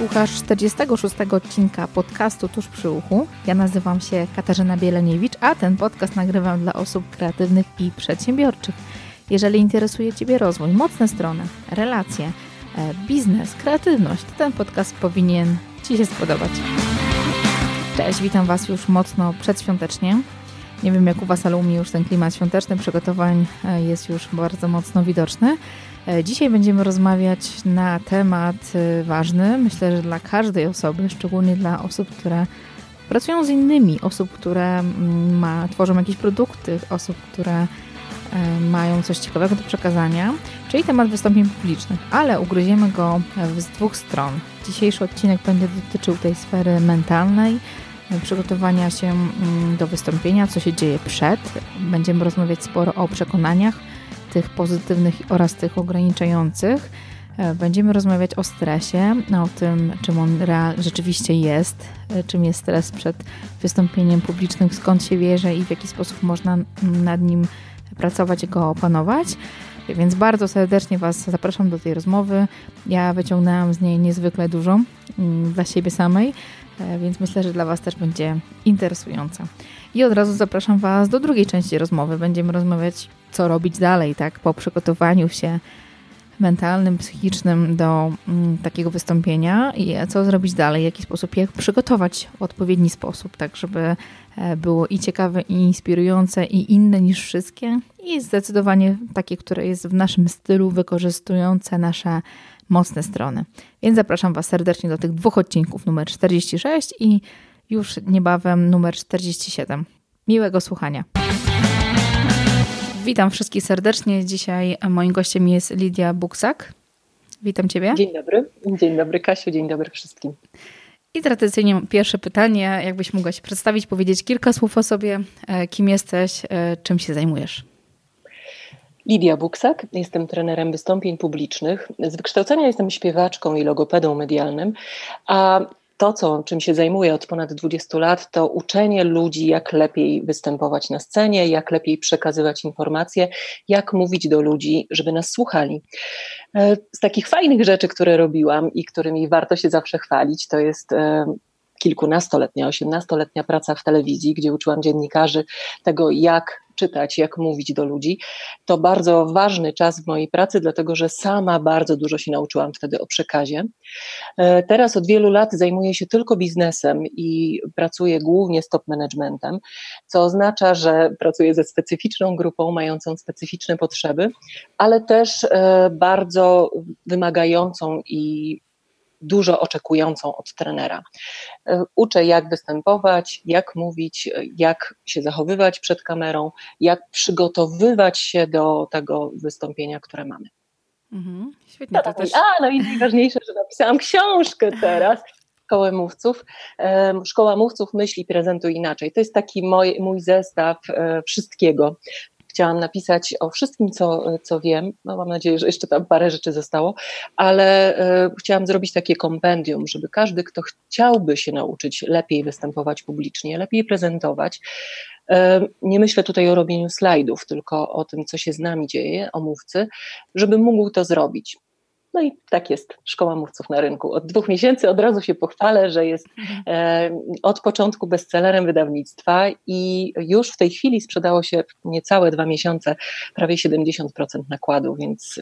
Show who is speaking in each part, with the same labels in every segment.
Speaker 1: Słuchasz 46 odcinka podcastu Tuż przy uchu. Ja nazywam się Katarzyna Bieleniewicz, a ten podcast nagrywam dla osób kreatywnych i przedsiębiorczych. Jeżeli interesuje Ciebie rozwój, mocne strony, relacje, e, biznes, kreatywność, to ten podcast powinien Ci się spodobać. Cześć, witam Was już mocno przedświątecznie. Nie wiem jak u Was, ale u mnie już ten klimat świąteczny przygotowań e, jest już bardzo mocno widoczny. E, dzisiaj będziemy rozmawiać na temat e, ważny, myślę, że dla każdej osoby, szczególnie dla osób, które pracują z innymi, osób, które mm, ma, tworzą jakieś produkty, osób, które e, mają coś ciekawego do przekazania, czyli temat wystąpień publicznych, ale ugryziemy go z dwóch stron. Dzisiejszy odcinek będzie dotyczył tej sfery mentalnej, przygotowania się mm, do wystąpienia, co się dzieje przed. Będziemy rozmawiać sporo o przekonaniach, tych pozytywnych oraz tych ograniczających. E, będziemy rozmawiać o stresie, o tym, czym on rzeczywiście jest, e, czym jest stres przed wystąpieniem publicznym, skąd się bierze i w jaki sposób można nad nim pracować go opanować. Więc bardzo serdecznie Was zapraszam do tej rozmowy. Ja wyciągnęłam z niej niezwykle dużo mm, dla siebie samej, e, więc myślę, że dla Was też będzie interesująca. I od razu zapraszam Was do drugiej części rozmowy. Będziemy rozmawiać, co robić dalej, tak, po przygotowaniu się mentalnym, psychicznym do mm, takiego wystąpienia i co zrobić dalej, w jaki sposób je przygotować w odpowiedni sposób, tak żeby e, było i ciekawe, i inspirujące, i inne niż wszystkie i zdecydowanie takie, które jest w naszym stylu, wykorzystujące nasze mocne strony. Więc zapraszam Was serdecznie do tych dwóch odcinków, numer 46 i już niebawem numer 47. Miłego słuchania. Witam wszystkich serdecznie. Dzisiaj moim gościem jest Lidia Buksak. Witam Ciebie.
Speaker 2: Dzień dobry. Dzień dobry Kasiu, dzień dobry wszystkim.
Speaker 1: I tradycyjnie pierwsze pytanie, jakbyś mogła się przedstawić, powiedzieć kilka słów o sobie, e, kim jesteś, e, czym się zajmujesz.
Speaker 2: Lidia Buksak, jestem trenerem wystąpień publicznych. Z wykształcenia jestem śpiewaczką i logopedą medialnym, a to, co, czym się zajmuję od ponad 20 lat, to uczenie ludzi, jak lepiej występować na scenie, jak lepiej przekazywać informacje, jak mówić do ludzi, żeby nas słuchali. E, z takich fajnych rzeczy, które robiłam i którymi warto się zawsze chwalić, to jest e, kilkunastoletnia, osiemnastoletnia praca w telewizji, gdzie uczyłam dziennikarzy tego, jak czytać, jak mówić do ludzi. To bardzo ważny czas w mojej pracy, dlatego że sama bardzo dużo się nauczyłam wtedy o przekazie. E, teraz od wielu lat zajmuję się tylko biznesem i pracuję głównie z top managementem, co oznacza, że pracuję ze specyficzną grupą, mającą specyficzne potrzeby, ale też e, bardzo wymagającą i dużo oczekującą od trenera. E, uczę, jak występować, jak mówić, e, jak się zachowywać przed kamerą, jak przygotowywać się do tego wystąpienia, które mamy.
Speaker 1: Mhm, świetnie. To,
Speaker 2: to też... A, no i najważniejsze, że napisałam książkę teraz. Szkołę Mówców. Szkoła Mówców myśli, prezentuj inaczej. To jest taki mój, mój zestaw e, wszystkiego, chciałam napisać o wszystkim, co, co wiem. No, mam nadzieję, że jeszcze tam parę rzeczy zostało, ale e, chciałam zrobić takie kompendium, żeby każdy, kto chciałby się nauczyć lepiej występować publicznie, lepiej prezentować, e, nie myślę tutaj o robieniu slajdów, tylko o tym, co się z nami dzieje, o mówcy, żeby mógł to zrobić. No i tak jest Szkoła Mówców na rynku. Od dwóch miesięcy od razu się pochwalę, że jest e, od początku bestsellerem wydawnictwa i już w tej chwili sprzedało się niecałe dwa miesiące, prawie 70% nakładu, więc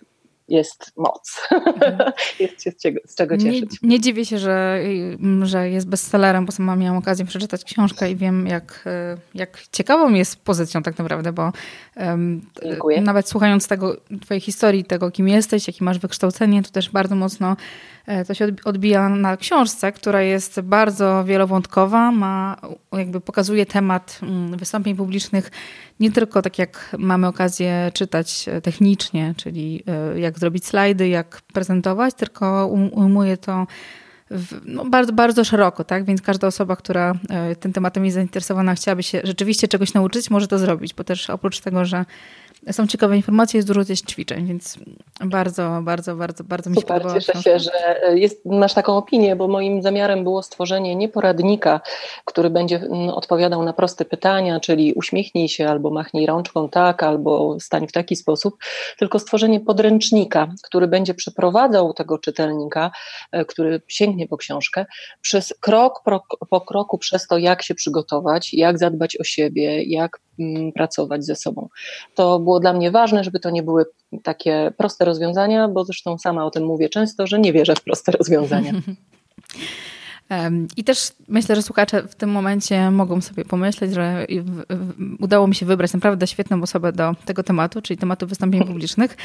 Speaker 2: jest moc. Mhm. jest się z czego, z czego cieszyć.
Speaker 1: Nie, nie, dziwię się, że, że jest bestsellerem, bo sama miałam okazję przeczytać książkę i wiem, jak, jak ciekawą jest pozycją tak naprawdę, bo um, nawet słuchając tego, twojej historii, tego kim jesteś, jakie masz wykształcenie, to też bardzo mocno E, to się odbija na książce, która jest bardzo wielowątkowa, ma, jakby pokazuje temat mm, wystąpień publicznych nie tylko tak jak mamy okazję czytać e, technicznie, czyli e, jak zrobić slajdy, jak prezentować, tylko um, ujmuje to w, no, bardzo, bardzo szeroko, tak? Więc każda osoba, która tym tematem jest zainteresowana, chciałaby się rzeczywiście czegoś nauczyć, może to zrobić, bo też oprócz tego, że są ciekawe informacje, jest dużo też ćwiczeń, więc bardzo, bardzo, bardzo, bardzo mi się
Speaker 2: Super, cieszę się, że jest, masz taką opinię, bo moim zamiarem było stworzenie nie poradnika, który będzie mm, odpowiadał na proste pytania, czyli uśmiechnij się albo machnij rączką tak, albo stań w taki sposób, tylko stworzenie podręcznika, który będzie przeprowadzał tego czytelnika, e, który sięgnie po książkę, przez krok po kroku przez to, jak się przygotować, jak zadbać o siebie, jak mm, pracować ze sobą. To było dla mnie ważne, żeby to nie były takie proste rozwiązania, bo zresztą sama o tym mówię często, że nie wierzę w proste rozwiązania.
Speaker 1: I też myślę, że słuchacze w tym momencie mogą sobie pomyśleć, że udało mi się wybrać naprawdę świetną osobę do tego tematu, czyli tematu wystąpień publicznych.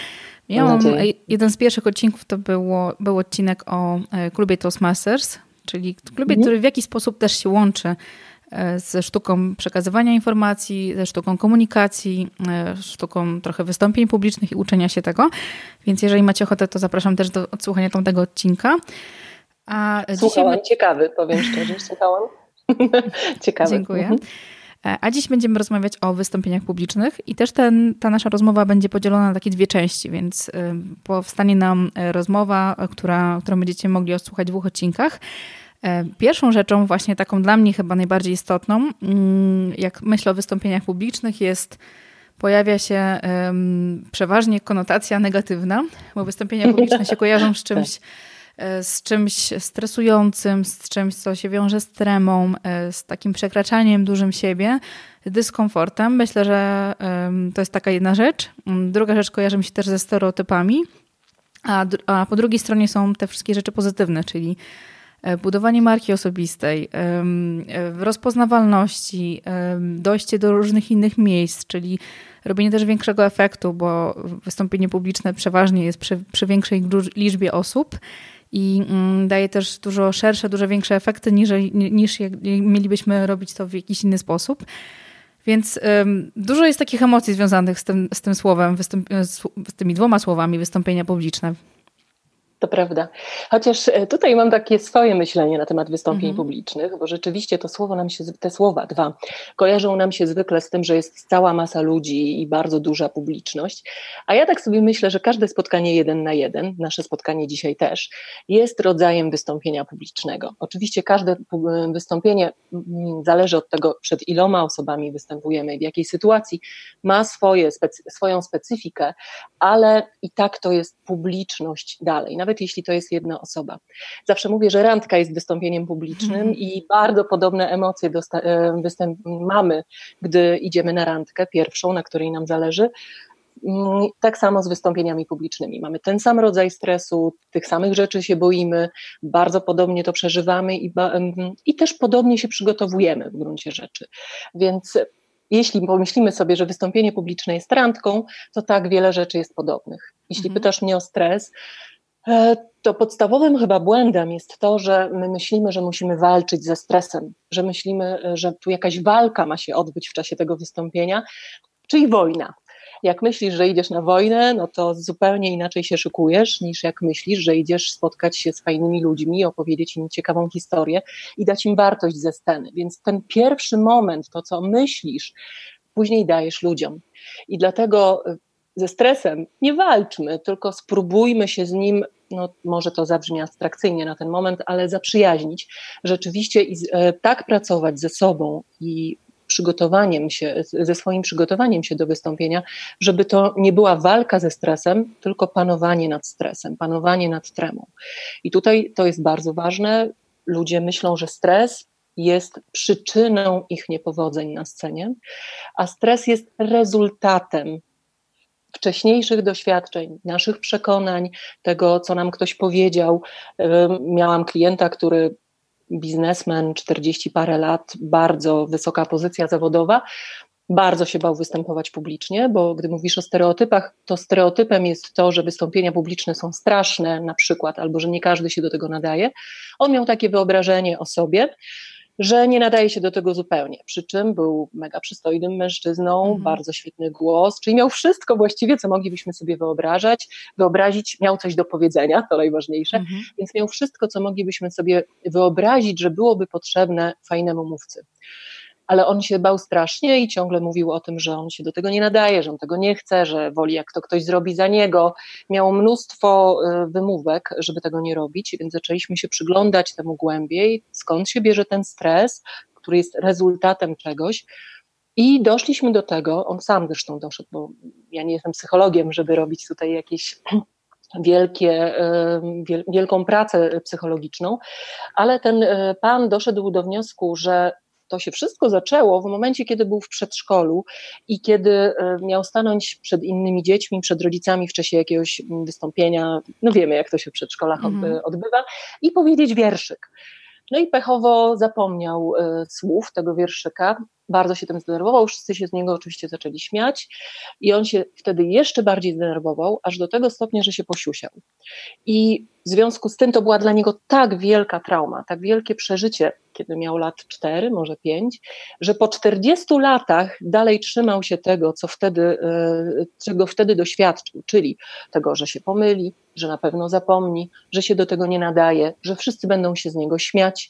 Speaker 1: Miałam jeden z pierwszych odcinków to było, był odcinek o e, klubie Toastmasters, czyli klubie, mhm. który w jakiś sposób też się łączy e, ze sztuką przekazywania informacji, ze sztuką komunikacji, e, sztuką trochę wystąpień publicznych i uczenia się tego. Więc jeżeli macie ochotę, to zapraszam też do odsłuchania tego odcinka.
Speaker 2: A Słuchałam, dzisiaj... ciekawy, powiem szczerze, słuchałam. ciekawy.
Speaker 1: Dziękuję. Mhm. E, a dziś będziemy rozmawiać o wystąpieniach publicznych i też ten, ta nasza rozmowa będzie podzielona na takie dwie części, więc powstanie nam rozmowa, która, którą będziecie mogli odsłuchać w dwóch odcinkach. E, pierwszą rzeczą, właśnie taką dla mnie chyba najbardziej istotną, mm, jak myślę o wystąpieniach publicznych, jest pojawia się przeważnie konotacja negatywna, bo wystąpienia publiczne się kojarzą z czymś, e, z czymś stresującym, z czymś, co się wiąże z tremą, e, z takim przekraczaniem dużym siebie, dyskomfortem. Myślę, że to jest taka jedna rzecz. Mm, druga rzecz kojarzy mi się też ze stereotypami, a, a po drugiej stronie są te wszystkie rzeczy pozytywne, czyli budowanie marki osobistej, e, rozpoznawalności, dojście do różnych innych miejsc, czyli robienie też większego efektu, bo wystąpienie publiczne przeważnie jest przy, przy większej liczbie osób i mm, daje też dużo szersze, dużo większe efekty niż, niż jak mielibyśmy robić to w jakiś inny sposób. Więc um, dużo jest takich emocji związanych z tym, z tym słowem, z tymi dwoma słowami wystąpienia publiczne.
Speaker 2: To prawda. Chociaż e, tutaj mam takie swoje myślenie na temat wystąpień mhm. publicznych, bo rzeczywiście to słowo nam się, te słowa dwa, kojarzą nam się zwykle z tym, że jest cała masa ludzi i bardzo duża publiczność. A ja tak sobie myślę, że każde spotkanie jeden na jeden, nasze spotkanie dzisiaj też, jest rodzajem wystąpienia publicznego. Oczywiście każde wystąpienie zależy od tego, przed iloma osobami występujemy, w jakiej sytuacji, ma swoje, specy, swoją specyfikę, ale i tak to jest publiczność dalej. Nawet nawet jeśli to jest jedna osoba. Zawsze mówię, że randka jest wystąpieniem publicznym mm. i bardzo podobne emocje e, mamy, gdy idziemy na randkę pierwszą, na której nam zależy. Mm, tak samo z wystąpieniami publicznymi. Mamy ten sam rodzaj stresu, tych samych rzeczy się boimy, bardzo podobnie to przeżywamy i, i też podobnie się przygotowujemy w gruncie rzeczy. Więc jeśli pomyślimy sobie, że wystąpienie publiczne jest randką, to tak wiele rzeczy jest podobnych. Jeśli mhm. pytasz mnie o stres, to podstawowym chyba błędem jest to, że my myślimy, że musimy walczyć ze stresem, że myślimy, e, że tu jakaś walka ma się odbyć w czasie tego wystąpienia, czyli wojna. Jak myślisz, że idziesz na wojnę, no to zupełnie inaczej się szykujesz, niż jak myślisz, że idziesz spotkać się z fajnymi ludźmi, opowiedzieć im ciekawą historię i dać im wartość ze sceny. Więc ten pierwszy moment, to co myślisz, później dajesz ludziom. I dlatego e, ze stresem nie walczmy, tylko spróbujmy się z nim, no może to zabrzmi abstrakcyjnie na ten moment, ale zaprzyjaźnić rzeczywiście i e, tak pracować ze sobą i przygotowaniem się, ze swoim przygotowaniem się do wystąpienia, żeby to nie była walka ze stresem, tylko panowanie nad stresem, panowanie nad tremą. I tutaj to jest bardzo ważne. Ludzie myślą, że stres jest przyczyną ich niepowodzeń na scenie, a stres jest rezultatem wcześniejszych doświadczeń, naszych przekonań, tego, co nam ktoś powiedział. Miałam klienta, który biznesmen, 40 parę lat, bardzo wysoka pozycja zawodowa, bardzo się bał występować publicznie, bo gdy mówisz o stereotypach, to stereotypem jest to, że wystąpienia publiczne są straszne, na przykład, albo że nie każdy się do tego nadaje. On miał takie wyobrażenie o sobie, że nie nadaje się do tego zupełnie. Przy czym był mega przystojnym mężczyzną, mhm. bardzo świetny głos, czyli miał wszystko właściwie, co moglibyśmy sobie wyobrażać, wyobrazić, miał coś do powiedzenia, to najważniejsze, mhm. więc miał wszystko, co moglibyśmy sobie wyobrazić, że byłoby potrzebne fajnemu mówcy. Ale on się bał strasznie i ciągle mówił o tym, że on się do tego nie nadaje, że on tego nie chce, że woli jak to ktoś zrobi za niego. Miał mnóstwo y, wymówek, żeby tego nie robić, więc zaczęliśmy się przyglądać temu głębiej, skąd się bierze ten stres, który jest rezultatem czegoś. I doszliśmy do tego, on sam zresztą doszedł, bo ja nie jestem psychologiem, żeby robić tutaj jakieś wielkie, wielką pracę psychologiczną, ale ten y, pan doszedł do wniosku, że to się wszystko zaczęło w momencie, kiedy był w przedszkolu i kiedy e, miał stanąć przed innymi dziećmi, przed rodzicami w czasie jakiegoś mm, wystąpienia, no wiemy jak to się w przedszkolach mhm. odbywa, i powiedzieć wierszyk. No i pechowo zapomniał y, słów tego wierszyka, bardzo się tym zdenerwował, wszyscy się z niego oczywiście zaczęli śmiać i on się wtedy jeszcze bardziej zdenerwował, aż do tego stopnia, że się posiusiał. I w związku z tym to była dla niego tak wielka trauma, tak wielkie przeżycie, kiedy miał lat 4, może 5, że po 40 latach dalej trzymał się tego, co wtedy, e, czego wtedy doświadczył, czyli tego, że się pomyli, że na pewno zapomni, że się do tego nie nadaje, że wszyscy będą się z niego śmiać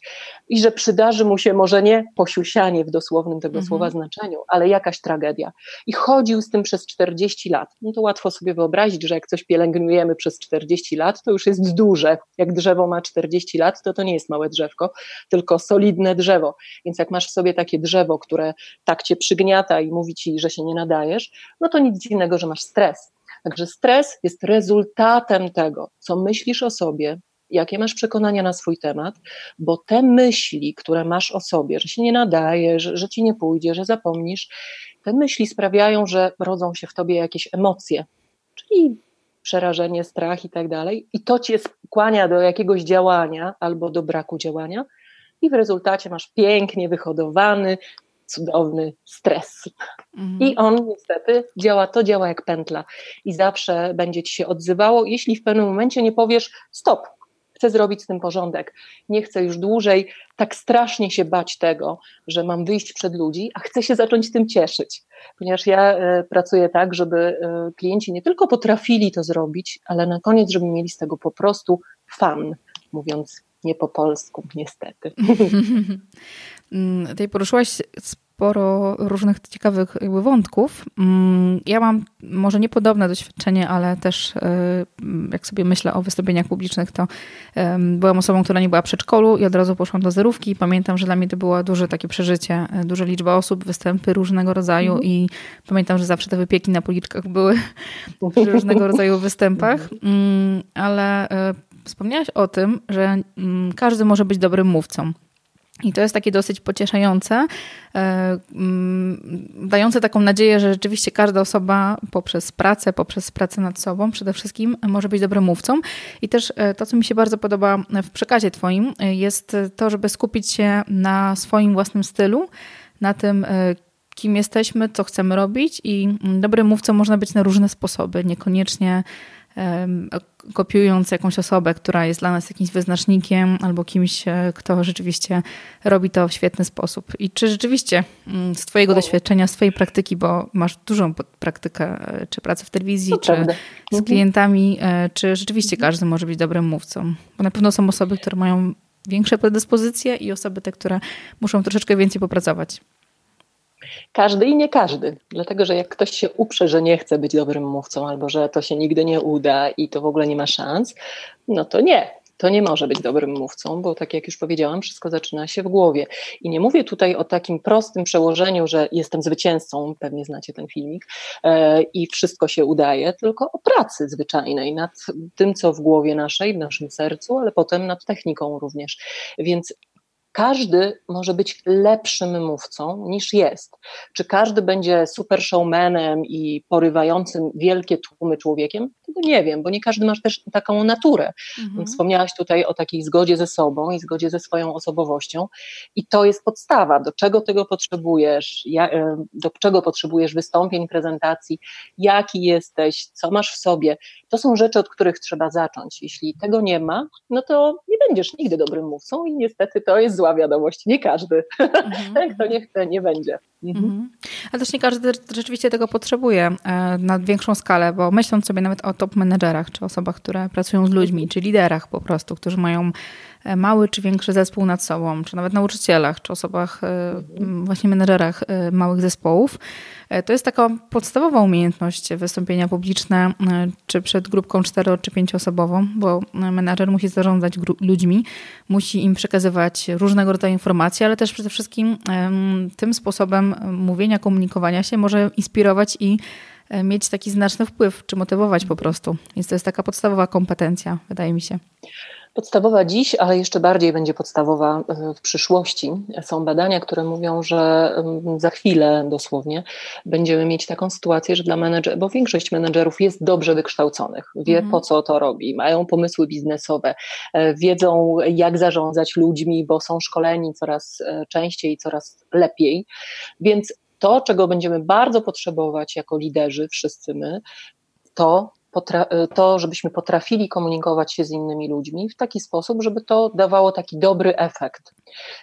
Speaker 2: i że przydarzy mu się może nie posiusianie w dosłownym tego mhm. słowa znaczeniu, ale jakaś tragedia. I chodził z tym przez 40 lat. No to łatwo sobie wyobrazić, że jak coś pielęgnujemy przez 40 lat, to już jest duże. Jak drzewo ma 40 lat, to to nie jest małe drzewko, tylko solidne drzewo. Więc jak masz w sobie takie drzewo, które tak cię przygniata i mówi ci, że się nie nadajesz, no to nic dziwnego, że masz stres. Także stres jest rezultatem tego, co myślisz o sobie, jakie masz przekonania na swój temat, bo te myśli, które masz o sobie, że się nie nadaje, że, że ci nie pójdzie, że zapomnisz, te myśli sprawiają, że rodzą się w tobie jakieś emocje, czyli przerażenie, strach i tak dalej, i to cię skłania do jakiegoś działania albo do braku działania, i w rezultacie masz pięknie wyhodowany, cudowny stres. Mhm. I on niestety działa, to działa jak pętla i zawsze będzie ci się odzywało, jeśli w pewnym momencie nie powiesz stop, chcę zrobić z tym porządek, nie chcę już dłużej tak strasznie się bać tego, że mam wyjść przed ludzi, a chcę się zacząć tym cieszyć. Ponieważ ja y, pracuję tak, żeby y, klienci nie tylko potrafili to zrobić, ale na koniec, żeby mieli z tego po prostu fan, mówiąc nie po polsku, niestety.
Speaker 1: Tej poruszyłaś sporo różnych ciekawych jakby wątków. Mm, ja mam może niepodobne doświadczenie, ale też e, jak sobie myślę o wystąpieniach publicznych, to byłam osobą, która nie była w przedszkolu i od razu poszłam do zerówki. Pamiętam, że dla mnie to było duże takie przeżycie, e, duża liczba osób, występy różnego rodzaju mm. i pamiętam, że zawsze te wypieki na policzkach były przy różnego rodzaju występach, mm, ale e, wspomniałaś o tym, że mm, każdy może być dobrym mówcą. I to jest takie dosyć pocieszające, e, mm, dające taką nadzieję, że rzeczywiście każda osoba poprzez pracę, poprzez pracę nad sobą przede wszystkim może być dobrym mówcą. I też e, to, co mi się bardzo podoba w przekazie Twoim, e, jest to, żeby skupić się na swoim własnym stylu, na tym, kim jesteśmy, co chcemy robić i mm, dobrym mówcą można być na różne sposoby, niekoniecznie kopiując jakąś osobę, która jest dla nas jakimś wyznacznikiem albo kimś, e, kto rzeczywiście robi to w świetny sposób. I czy rzeczywiście mm, z Twojego doświadczenia, z Twojej praktyki, bo masz dużą praktykę, e, czy pracy w telewizji, to czy prawda. z mhm. klientami, e, czy rzeczywiście każdy może być dobrym mówcą? Bo na pewno są osoby, które mają większe predyspozycje i osoby te, które muszą troszeczkę więcej popracować.
Speaker 2: Każdy i nie każdy, dlatego że jak ktoś się uprze, że nie chce być dobrym mówcą, albo że to się nigdy nie uda i to w ogóle nie ma szans, no to nie. To nie może być dobrym mówcą, bo tak jak już powiedziałam, wszystko zaczyna się w głowie. I nie mówię tutaj o takim prostym przełożeniu, że jestem zwycięzcą, pewnie znacie ten filmik, e, i wszystko się udaje, tylko o pracy zwyczajnej nad tym, co w głowie naszej, w naszym sercu, ale potem nad techniką również. Więc każdy może być lepszym mówcą niż jest. Czy każdy będzie super showmanem i porywającym wielkie tłumy człowiekiem? Tego nie wiem, bo nie każdy ma też taką naturę. Mhm. Wspomniałaś tutaj o takiej zgodzie ze sobą i zgodzie ze swoją osobowością i to jest podstawa, do czego tego potrzebujesz, e, do czego potrzebujesz wystąpień, prezentacji, jaki jesteś, co masz w sobie. To są rzeczy, od których trzeba zacząć. Jeśli tego nie ma, no to nie będziesz nigdy dobrym mówcą i niestety to jest zła wiadomość. Nie każdy. Mhm. Kto nie chce, nie będzie.
Speaker 1: Mhm. mhm. Ale też nie każdy rzeczywiście tego potrzebuje e, na większą skalę, bo myśląc sobie nawet o top menedżerach, czy osobach, które pracują z ludźmi, czy liderach po prostu, którzy mają mały czy większy zespół nad sobą, czy nawet nauczycielach, czy osobach, e, właśnie menedżerach małych zespołów, to jest taka podstawowa umiejętność wystąpienia publiczne, czy przed grupką cztero czy pięcioosobową, bo menedżer musi zarządzać ludźmi, musi im przekazywać różnego rodzaju informacje, ale też przede wszystkim tym sposobem mówienia, komunikowania się może inspirować i e, mieć taki znaczny wpływ, czy motywować po prostu. Więc to jest taka podstawowa kompetencja, wydaje mi się.
Speaker 2: Podstawowa dziś, ale jeszcze bardziej będzie podstawowa e, w przyszłości. Są badania, które mówią, że za chwilę dosłownie będziemy mieć taką sytuację, że dla menedżerów, bo większość menedżerów jest dobrze wykształconych, wie mhm. po co to robi, mają pomysły biznesowe, e, wiedzą jak zarządzać ludźmi, bo są szkoleni coraz częściej i coraz lepiej. Więc to, czego będziemy bardzo potrzebować jako liderzy, wszyscy my, to, to, żebyśmy potrafili komunikować się z innymi ludźmi w taki sposób, żeby to dawało taki dobry efekt.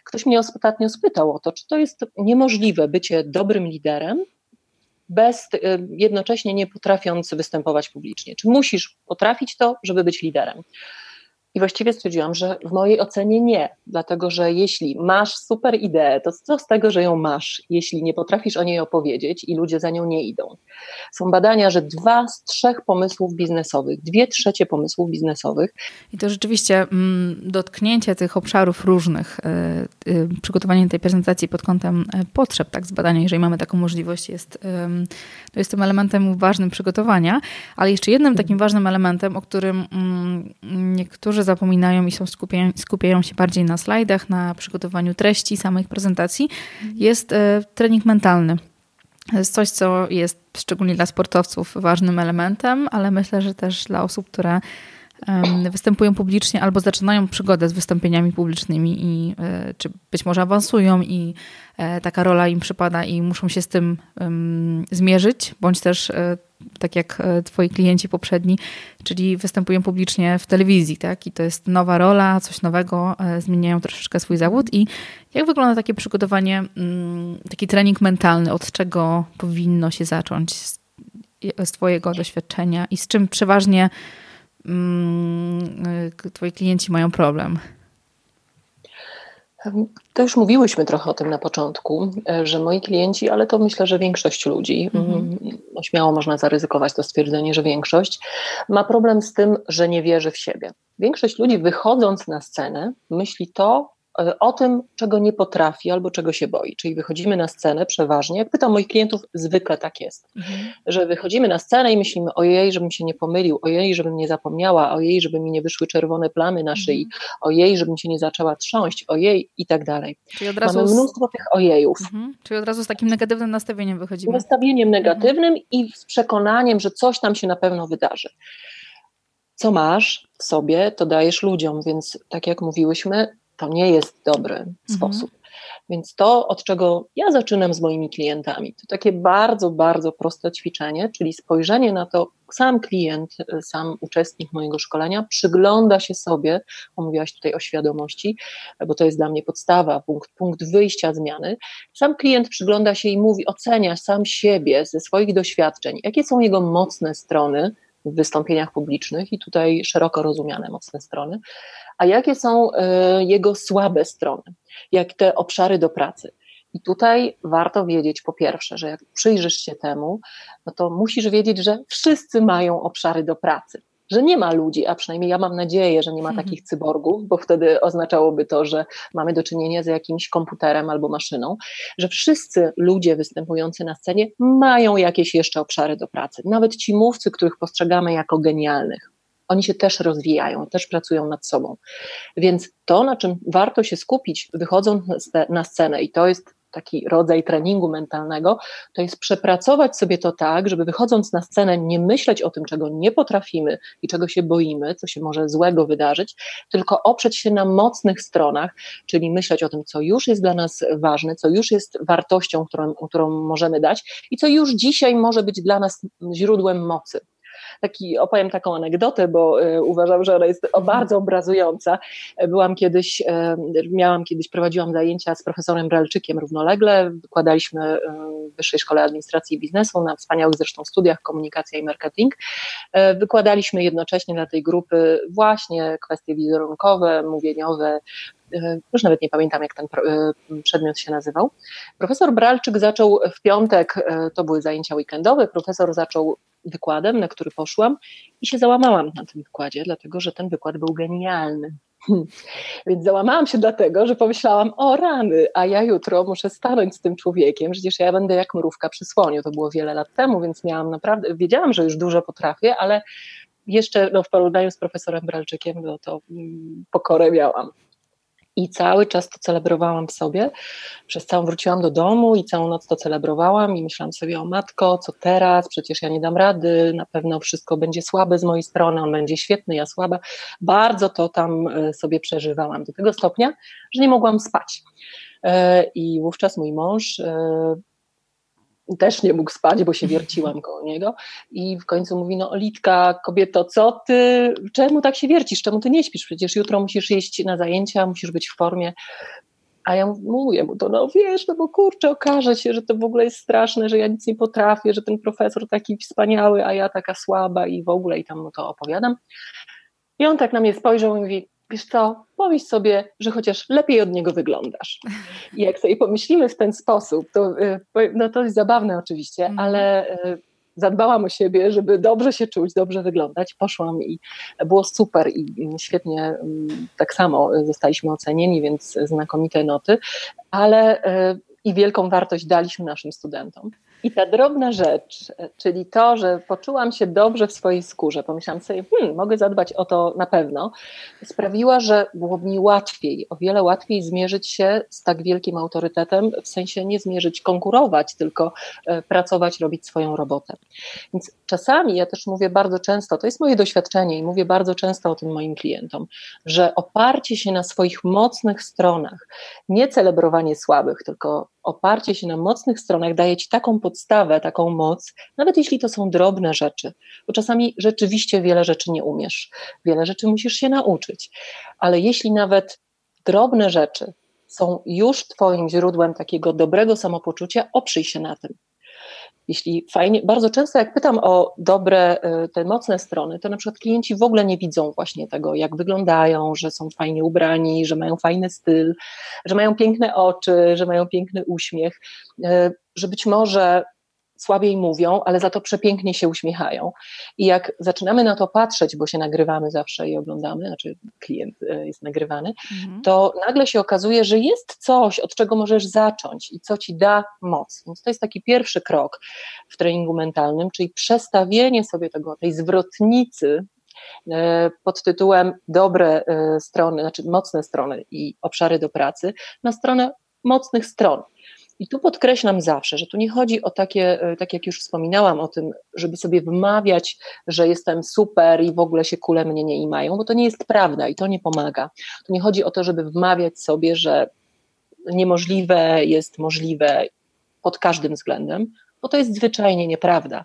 Speaker 2: Ktoś mnie ostatnio spytał o to, czy to jest niemożliwe bycie dobrym liderem, bez y, jednocześnie nie potrafiąc występować publicznie. Czy musisz potrafić to, żeby być liderem? I właściwie stwierdziłam, że w mojej ocenie nie, dlatego że jeśli masz super ideę, to co z tego, że ją masz, jeśli nie potrafisz o niej opowiedzieć i ludzie za nią nie idą? Są badania, że dwa z trzech pomysłów biznesowych, dwie trzecie pomysłów biznesowych.
Speaker 1: I to rzeczywiście mm, dotknięcie tych obszarów różnych, y, y, przygotowanie tej prezentacji pod kątem y, potrzeb, tak, z badania, jeżeli mamy taką możliwość, jest, to jest tym elementem ważnym przygotowania, ale jeszcze jednym takim ważnym elementem, o którym mm, niektórzy zapominają i są skupiają, skupiają się bardziej na slajdach, na przygotowaniu treści samych prezentacji, jest e, trening mentalny. To jest coś, co jest szczególnie dla sportowców ważnym elementem, ale myślę, że też dla osób, które występują publicznie albo zaczynają przygodę z wystąpieniami publicznymi i e, czy być może awansują i e, taka rola im przypada i muszą się z tym zmierzyć, bądź też tak jak e, twoi klienci poprzedni, czyli występują publicznie w telewizji, tak? I to jest nowa rola, coś nowego, e, zmieniają troszeczkę swój zawód. I jak wygląda takie przygotowanie, taki trening mentalny, od czego powinno się zacząć z, z twojego doświadczenia i z czym przeważnie e, twoi klienci mają problem?
Speaker 2: To już mówiłyśmy trochę o tym na początku, e, że moi klienci, ale to myślę, że większość ludzi, mm no śmiało można zaryzykować to stwierdzenie, że większość, ma problem z tym, że nie wierzy w siebie. Większość ludzi wychodząc na scenę myśli to, o tym, czego nie potrafi albo czego się boi. Czyli wychodzimy na scenę przeważnie, jak pytam moich klientów, zwykle tak jest, mhm. że wychodzimy na scenę i myślimy, ojej, żebym się nie pomylił, ojej, żebym nie zapomniała, ojej, żeby mi nie wyszły czerwone plamy na szyi, mhm. ojej, żebym się nie zaczęła trząść, ojej i tak dalej. Czyli od razu Mamy mnóstwo z... tych ojejów. Mhm.
Speaker 1: Czyli od razu z takim negatywnym nastawieniem wychodzimy.
Speaker 2: Nastawieniem negatywnym i z przekonaniem, że coś tam się na pewno wydarzy co masz w sobie, to dajesz ludziom, więc tak jak mówiłyśmy, to nie jest dobry mhm. sposób. Więc to, od czego ja zaczynam z moimi klientami, to takie bardzo, bardzo proste ćwiczenie, czyli spojrzenie na to, sam klient, sam uczestnik mojego szkolenia przygląda się sobie, omówiłaś tutaj o świadomości, bo to jest dla mnie podstawa, punkt, punkt wyjścia zmiany. Sam klient przygląda się i mówi, ocenia sam siebie ze swoich doświadczeń, jakie są jego mocne strony, w wystąpieniach publicznych i tutaj szeroko rozumiane mocne strony, a jakie są e, jego słabe strony, jak te obszary do pracy. I tutaj warto wiedzieć po pierwsze, że jak przyjrzysz się temu, no to musisz wiedzieć, że wszyscy mają obszary do pracy że nie ma ludzi, a przynajmniej ja mam nadzieję, że nie ma mhm. takich cyborgów, bo wtedy oznaczałoby to, że mamy do czynienia z jakimś komputerem albo maszyną, że wszyscy ludzie występujący na scenie mają jakieś jeszcze obszary do pracy. Nawet ci mówcy, których postrzegamy jako genialnych. Oni się też rozwijają, też pracują nad sobą. Więc to, na czym warto się skupić, wychodząc na scenę, i to jest taki rodzaj treningu mentalnego, to jest przepracować sobie to tak, żeby wychodząc na scenę nie myśleć o tym, czego nie potrafimy i czego się boimy, co się może złego wydarzyć, tylko oprzeć się na mocnych stronach, czyli myśleć o tym, co już jest dla nas ważne, co już jest wartością, którą, którą możemy dać i co już dzisiaj może być dla nas źródłem mocy. Taki, opowiem taką anegdotę, bo y, uważam, że ona jest bardzo obrazująca. Byłam kiedyś, y, miałam kiedyś, prowadziłam zajęcia z profesorem Bralczykiem równolegle, wykładaliśmy w Wyższej Szkole Administracji i Biznesu na wspaniałych zresztą studiach komunikacja i marketing. Wykładaliśmy jednocześnie dla tej grupy właśnie kwestie wizerunkowe, mówieniowe, E, już nawet nie pamiętam, jak ten e, przedmiot się nazywał. Profesor Bralczyk zaczął w piątek, e, to były zajęcia weekendowe, profesor zaczął wykładem, na który poszłam i się załamałam na tym wykładzie, dlatego że ten wykład był genialny. Więc załamałam się dlatego, że pomyślałam, o rany, a ja jutro muszę stanąć z tym człowiekiem, przecież ja będę jak mrówka przy słoniu. To było wiele lat temu, więc miałam naprawdę, wiedziałam, że już dużo potrafię, ale jeszcze no, w porównaniu z profesorem Bralczykiem, no to mm, pokorę miałam. I cały czas to celebrowałam w sobie. Przez całą wróciłam do domu i całą noc to celebrowałam i myślałam sobie o matko, co teraz? Przecież ja nie dam rady, na pewno wszystko będzie słabe z mojej strony, on będzie świetny, ja słaba. Bardzo to tam e, sobie przeżywałam do tego stopnia, że nie mogłam spać. E, I wówczas mój mąż e, też nie mógł spać, bo się wierciłam koło niego. I w końcu mówi, no Olitka, kobieto, co ty, czemu tak się wiercisz, czemu ty nie śpisz, przecież jutro musisz iść na zajęcia, musisz być w formie, a ja mówię mu to, no wiesz, no bo kurczę, okaże się, że to w ogóle jest straszne, że ja nic nie potrafię, że ten profesor taki wspaniały, a ja taka słaba i w ogóle i tam mu to opowiadam. I on tak na mnie spojrzał i mówi, wiesz co, pomyśl sobie, że chociaż lepiej od niego wyglądasz. I jak sobie pomyślimy w ten sposób, to, y, no to jest zabawne oczywiście, mm. ale y, zadbałam o siebie, żeby dobrze się czuć, dobrze wyglądać. Poszłam i było super i świetnie mm, tak samo zostaliśmy ocenieni, więc znakomite noty, ale y, i wielką wartość daliśmy naszym studentom. I ta drobna rzecz, czyli to, że poczułam się dobrze w swojej skórze, pomyślałam sobie, hmm, mogę zadbać o to na pewno, sprawiła, że było mi łatwiej, o wiele łatwiej zmierzyć się z tak wielkim autorytetem, w sensie nie zmierzyć, konkurować, tylko e, pracować, robić swoją robotę. Więc czasami, ja też mówię bardzo często, to jest moje doświadczenie i mówię bardzo często o tym moim klientom, że oparcie się na swoich mocnych stronach, nie celebrowanie słabych, tylko oparcie się na mocnych stronach daje ci taką podstawę, taką moc, nawet jeśli to są drobne rzeczy, bo czasami rzeczywiście wiele rzeczy nie umiesz, wiele rzeczy musisz się nauczyć, ale jeśli nawet drobne rzeczy są już Twoim źródłem takiego dobrego samopoczucia, oprzyj się na tym jeśli fajnie, bardzo często jak pytam o dobre, y, te mocne strony, to na przykład klienci w ogóle nie widzą właśnie tego, jak wyglądają, że są fajnie ubrani, że mają fajny styl, że mają piękne oczy, że mają piękny uśmiech, y, że być może słabiej mówią, ale za to przepięknie się uśmiechają. I jak zaczynamy na to patrzeć, bo się nagrywamy zawsze i oglądamy, znaczy klient e, jest nagrywany, mhm. to nagle się okazuje, że jest coś, od czego możesz zacząć i co ci da moc. Więc to jest taki pierwszy krok w treningu mentalnym, czyli przestawienie sobie tego, tej zwrotnicy e, pod tytułem dobre e, strony, znaczy mocne strony i obszary do pracy, na stronę mocnych stron. I tu podkreślam zawsze, że tu nie chodzi o takie, e, tak jak już wspominałam o tym, żeby sobie wmawiać, że jestem super i w ogóle się kule mnie nie imają, bo to nie jest prawda i to nie pomaga. Tu nie chodzi o to, żeby wmawiać sobie, że niemożliwe jest możliwe pod każdym względem, bo to jest zwyczajnie nieprawda.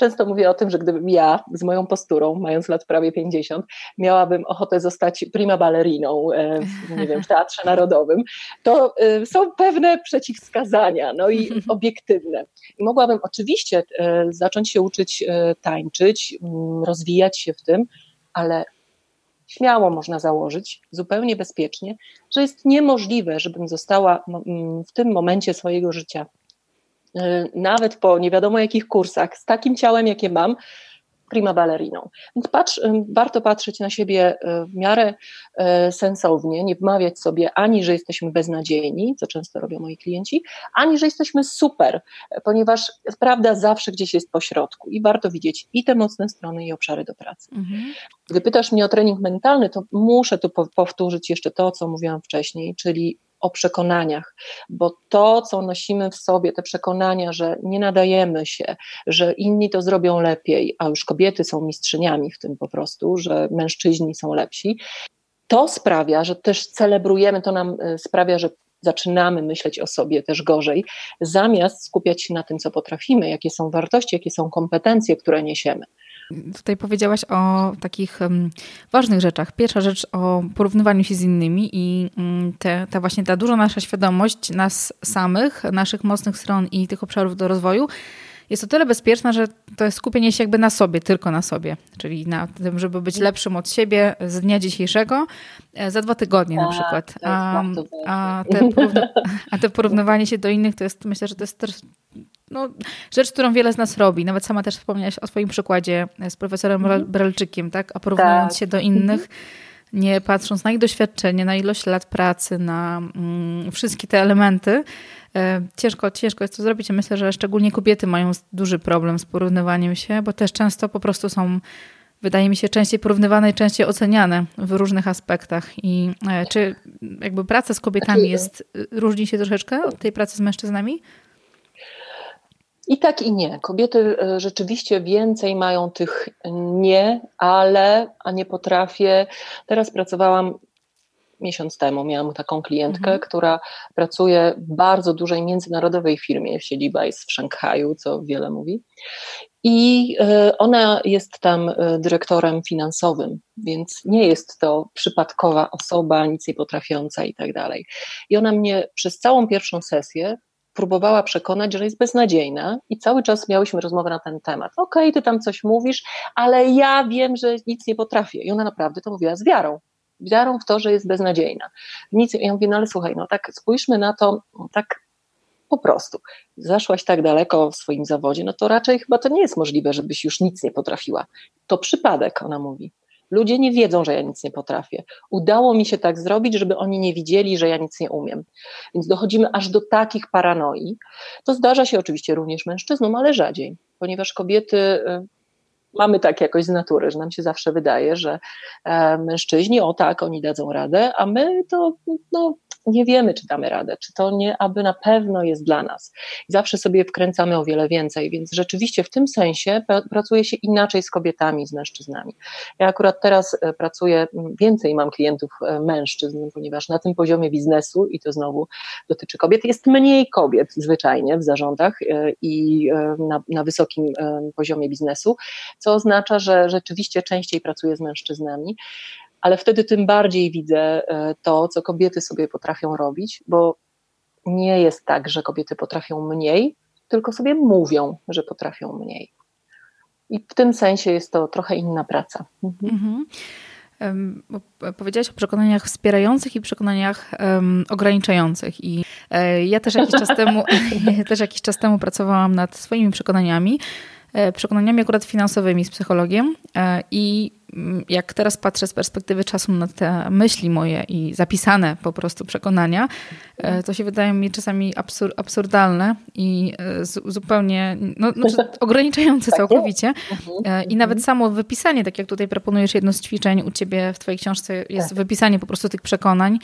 Speaker 2: Często mówię o tym, że gdybym ja z moją posturą, mając lat prawie 50, miałabym ochotę zostać prima balleriną e, nie wiem, w Teatrze Narodowym, to e, są pewne przeciwwskazania, no i obiektywne. I mogłabym oczywiście e, zacząć się uczyć tańczyć, mm, rozwijać się w tym, ale śmiało można założyć, zupełnie bezpiecznie, że jest niemożliwe, żebym została w tym momencie swojego życia nawet po nie wiadomo jakich kursach, z takim ciałem, jakie mam, prima balleriną. Więc patrz, y, warto patrzeć na siebie y, w miarę sensownie, nie wmawiać sobie ani, że jesteśmy beznadziejni, co często robią moi klienci, ani, że jesteśmy super, ponieważ prawda zawsze gdzieś jest po środku i warto widzieć i te mocne strony, i obszary do pracy. Mhm. Gdy pytasz mnie o trening mentalny, to muszę tu powtórzyć jeszcze to, co mówiłam wcześniej, czyli o przekonaniach, bo to, co nosimy w sobie, te przekonania, że nie nadajemy się, że inni to zrobią lepiej, a już kobiety są mistrzyniami w tym po prostu, że mężczyźni są lepsi, to sprawia, że też celebrujemy, to nam e, sprawia, że zaczynamy myśleć o sobie też gorzej, zamiast skupiać się na tym, co potrafimy, jakie są wartości, jakie są kompetencje, które niesiemy.
Speaker 1: Tutaj powiedziałaś o takich um, ważnych rzeczach. Pierwsza rzecz o porównywaniu się z innymi i um, te, ta właśnie ta duża nasza świadomość nas samych, naszych mocnych stron i tych obszarów do rozwoju jest o tyle bezpieczna, że to jest skupienie się jakby na sobie, tylko na sobie, czyli na tym, żeby być lepszym od siebie z dnia dzisiejszego e, za dwa tygodnie na tak, przykład. A, a, te a te porównywanie się do innych to jest, myślę, że to jest też no, rzecz, którą wiele z nas robi. Nawet sama też wspomniałaś o swoim przykładzie z profesorem mhm. Brelczykiem, tak? A porównując tak. się do innych, nie patrząc na ich doświadczenie, na ilość lat pracy, na mm, wszystkie te elementy, e, ciężko, ciężko jest to zrobić. myślę, że szczególnie kobiety mają duży problem z porównywaniem się, bo też często po prostu są wydaje mi się, częściej porównywane i częściej oceniane w różnych aspektach. I e, czy jakby praca z kobietami jest, różni się troszeczkę od tej pracy z mężczyznami?
Speaker 2: I tak i nie. Kobiety e, rzeczywiście więcej mają tych nie, ale, a nie potrafię. Teraz pracowałam miesiąc temu, miałam taką klientkę, mhm. która pracuje w bardzo dużej międzynarodowej firmie, siedziba jest w Szanghaju, co wiele mówi. I e, ona jest tam e, dyrektorem finansowym, więc nie jest to przypadkowa osoba, nic nie potrafiąca i tak dalej. I ona mnie przez całą pierwszą sesję próbowała przekonać, że jest beznadziejna i cały czas miałyśmy rozmowę na ten temat. Okej, okay, ty tam coś mówisz, ale ja wiem, że nic nie potrafię. I ona naprawdę to mówiła z wiarą. Wiarą w to, że jest beznadziejna. Nic, ja mówię, no ale słuchaj, no tak spójrzmy na to tak po prostu. Zaszłaś tak daleko w swoim zawodzie, no to raczej chyba to nie jest możliwe, żebyś już nic nie potrafiła. To przypadek, ona mówi. Ludzie nie wiedzą, że ja nic nie potrafię. Udało mi się tak zrobić, żeby oni nie widzieli, że ja nic nie umiem. Więc dochodzimy aż do takich paranoi. To zdarza się oczywiście również mężczyznom, ale rzadziej, ponieważ kobiety y, mamy tak jakoś z natury, że nam się zawsze wydaje, że e, mężczyźni, o tak, oni dadzą radę, a my to no, nie wiemy, czy damy radę, czy to nie, aby na pewno jest dla nas. zawsze sobie wkręcamy o wiele więcej, więc rzeczywiście w tym sensie pracuje się inaczej z kobietami, z mężczyznami. Ja akurat teraz e, pracuję, więcej mam klientów e, mężczyzn, ponieważ na tym poziomie biznesu, i to znowu dotyczy kobiet, jest mniej kobiet zwyczajnie w zarządach i na, na wysokim poziomie biznesu, co oznacza, że rzeczywiście częściej pracuję z mężczyznami, ale wtedy tym bardziej widzę e, to, co kobiety sobie potrafią robić, bo nie jest tak, że kobiety potrafią mniej, tylko sobie mówią, że potrafią mniej. I w tym sensie jest to trochę inna praca. Mhm. Mhm.
Speaker 1: Powiedziałaś o przekonaniach wspierających i przekonaniach um, ograniczających. I e, ja też jakiś czas temu, też jakiś czas temu pracowałam nad swoimi przekonaniami. E, przekonaniami akurat finansowymi z psychologiem e, i mm, jak teraz patrzę z perspektywy czasu na te myśli moje i zapisane po prostu przekonania, e, to się wydają mi czasami absur absurdalne i zupełnie no, no, ograniczające tak całkowicie. Mhm, I nawet samo wypisanie, tak jak tutaj proponujesz jedno z ćwiczeń u ciebie w twojej książce, jest tak. wypisanie po prostu tych przekonań.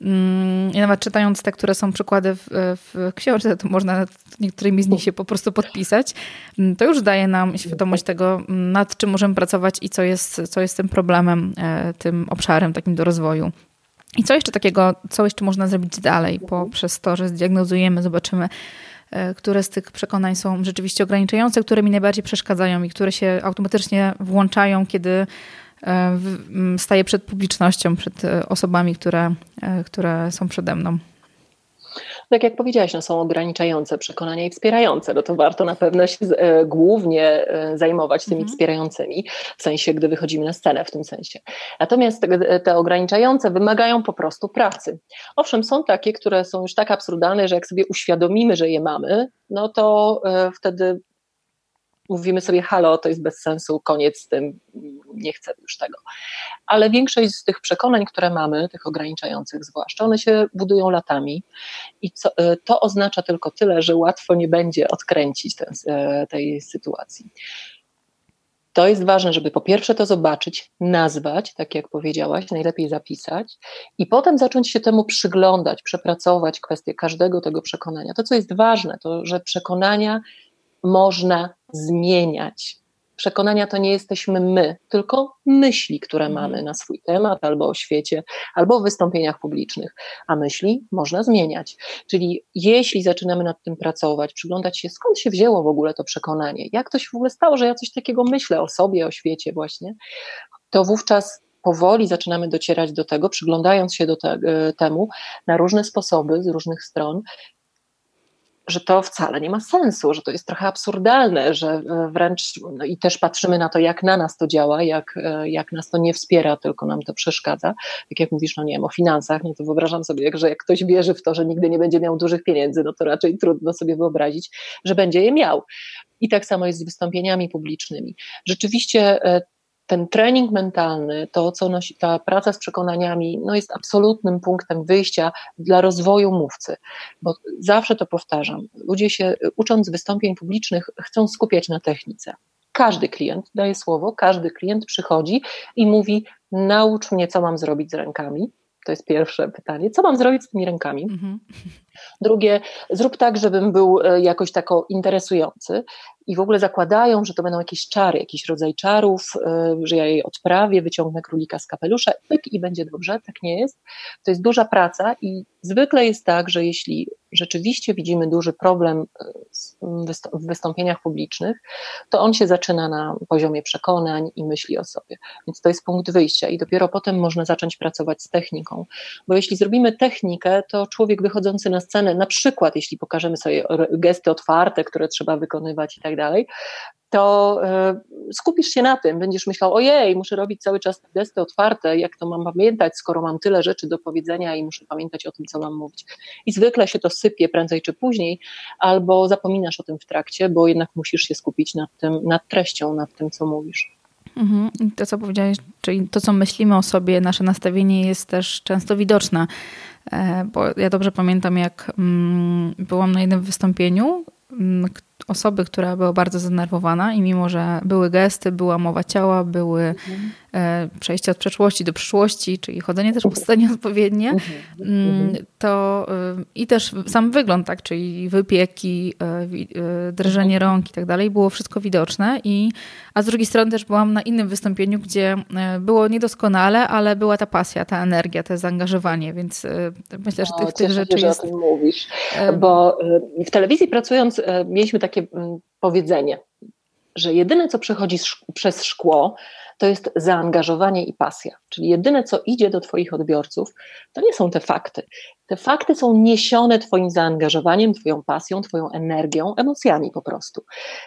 Speaker 1: Mm, I nawet czytając te, które są przykłady w, w książce, to można nad niektórymi z nich się po prostu podpisać. Mm, to już daje nam świadomość tego, mm, nad czym możemy pracować i co jest, co jest tym problemem, e, tym obszarem takim do rozwoju. I co jeszcze takiego, co jeszcze można zrobić dalej poprzez to, że zdiagnozujemy, zobaczymy, e, które z tych przekonań są rzeczywiście ograniczające, które mi najbardziej przeszkadzają i które się automatycznie włączają, kiedy staję przed publicznością, przed e, osobami, które, e, które są przede mną.
Speaker 2: Tak jak powiedziałaś, no są ograniczające przekonania i wspierające, no to warto na pewno się e, głównie e, zajmować tymi mhm. wspierającymi, w sensie, gdy wychodzimy na scenę w tym sensie. Natomiast te, te ograniczające wymagają po prostu pracy. Owszem, są takie, które są już tak absurdalne, że jak sobie uświadomimy, że je mamy, no to e, wtedy mówimy sobie, halo, to jest bez sensu, koniec z tym, nie chcę już tego. Ale większość z tych przekonań, które mamy, tych ograniczających zwłaszcza, one się budują latami i co, e, to oznacza tylko tyle, że łatwo nie będzie odkręcić ten, e, tej sytuacji. To jest ważne, żeby po pierwsze to zobaczyć, nazwać, tak jak powiedziałaś, najlepiej zapisać, i potem zacząć się temu przyglądać, przepracować kwestię każdego tego przekonania. To, co jest ważne, to że przekonania można zmieniać. Przekonania to nie jesteśmy my, tylko myśli, które
Speaker 1: Mhm.
Speaker 2: mamy na swój temat, albo o świecie, albo w wystąpieniach publicznych. A myśli można zmieniać. Czyli jeśli zaczynamy nad tym pracować, przyglądać się, skąd się wzięło w ogóle to przekonanie, jak to się w ogóle stało, że ja coś takiego myślę o sobie, o świecie, właśnie, to wówczas powoli zaczynamy docierać do tego, przyglądając się do te, e, temu na różne sposoby, z różnych stron, że to wcale nie ma sensu, że to jest trochę absurdalne, że e, wręcz no i też patrzymy na to, jak na nas to działa, jak, e, jak nas to nie wspiera, tylko nam to przeszkadza. Tak jak mówisz, no nie wiem, o finansach, no to wyobrażam sobie, że jak ktoś wierzy w to, że nigdy nie będzie miał dużych pieniędzy, no to raczej trudno sobie wyobrazić, że będzie je miał. I tak samo jest z wystąpieniami publicznymi. Rzeczywiście e, ten trening mentalny, to co nosi, ta praca z przekonaniami, no jest absolutnym punktem wyjścia dla rozwoju mówcy, bo zawsze to powtarzam, ludzie się ucząc wystąpień publicznych chcą skupiać na technice. Każdy klient daje słowo, każdy klient przychodzi i mówi: Naucz mnie, co mam zrobić z rękami. To jest pierwsze pytanie. Co mam zrobić z tymi rękami?
Speaker 1: Mhm.
Speaker 2: Drugie, zrób tak, żebym był e, jakoś tako interesujący i w ogóle zakładają, że to będą jakieś czary, jakiś rodzaj czarów, e, że ja jej odprawię, wyciągnę królika z kapelusza pyk, i będzie dobrze. Tak nie jest. To jest duża praca i zwykle jest tak, że jeśli rzeczywiście widzimy duży problem e, w wystąpieniach publicznych, to on się zaczyna na poziomie przekonań i myśli o sobie. Więc to jest punkt wyjścia i dopiero potem można zacząć pracować z techniką. Bo jeśli zrobimy technikę, to człowiek wychodzący na scenę, na przykład jeśli pokażemy sobie gesty otwarte, które trzeba wykonywać i tak dalej, to e, skupisz się na tym, będziesz myślał, ojej, muszę robić cały czas te gesty otwarte, jak to mam pamiętać, skoro mam tyle rzeczy do powiedzenia i muszę pamiętać o tym, co mam mówić. I zwykle się to sypie prędzej czy później, albo zapominasz o tym w trakcie, bo jednak musisz się skupić nad tym, nad treścią, nad tym, co mówisz.
Speaker 1: Mhm. To, co powiedziałeś, czyli to, co myślimy o sobie, nasze nastawienie jest też często widoczne. E, Bo ja dobrze pamiętam, jak mm, byłam na jednym wystąpieniu mm, osoby, która była bardzo zdenerwowana i mimo, że były gesty, była mowa ciała, były e, przejście od przeszłości do przyszłości, czyli chodzenie też po scenie odpowiednie, mm, to y, i też sam wygląd, tak, czyli wypieki, wi- y, drżenie rąk i tak dalej, było wszystko widoczne i a z drugiej strony też byłam na innym wystąpieniu, gdzie było niedoskonale, ale była ta pasja, ta energia, to zaangażowanie, więc myślę, że tych, tych
Speaker 2: cieszę
Speaker 1: rzeczy
Speaker 2: się, że
Speaker 1: jest...
Speaker 2: o tym mówisz,
Speaker 1: e,
Speaker 2: bo w telewizji pracując mieliśmy takie mm, powiedzenie, że jedyne co przechodzi przez szkło to jest zaangażowanie i pasja, czyli jedyne co idzie do twoich odbiorców to nie są te fakty. Te fakty są niesione twoim zaangażowaniem, twoją pasją, twoją energią, emocjami po prostu.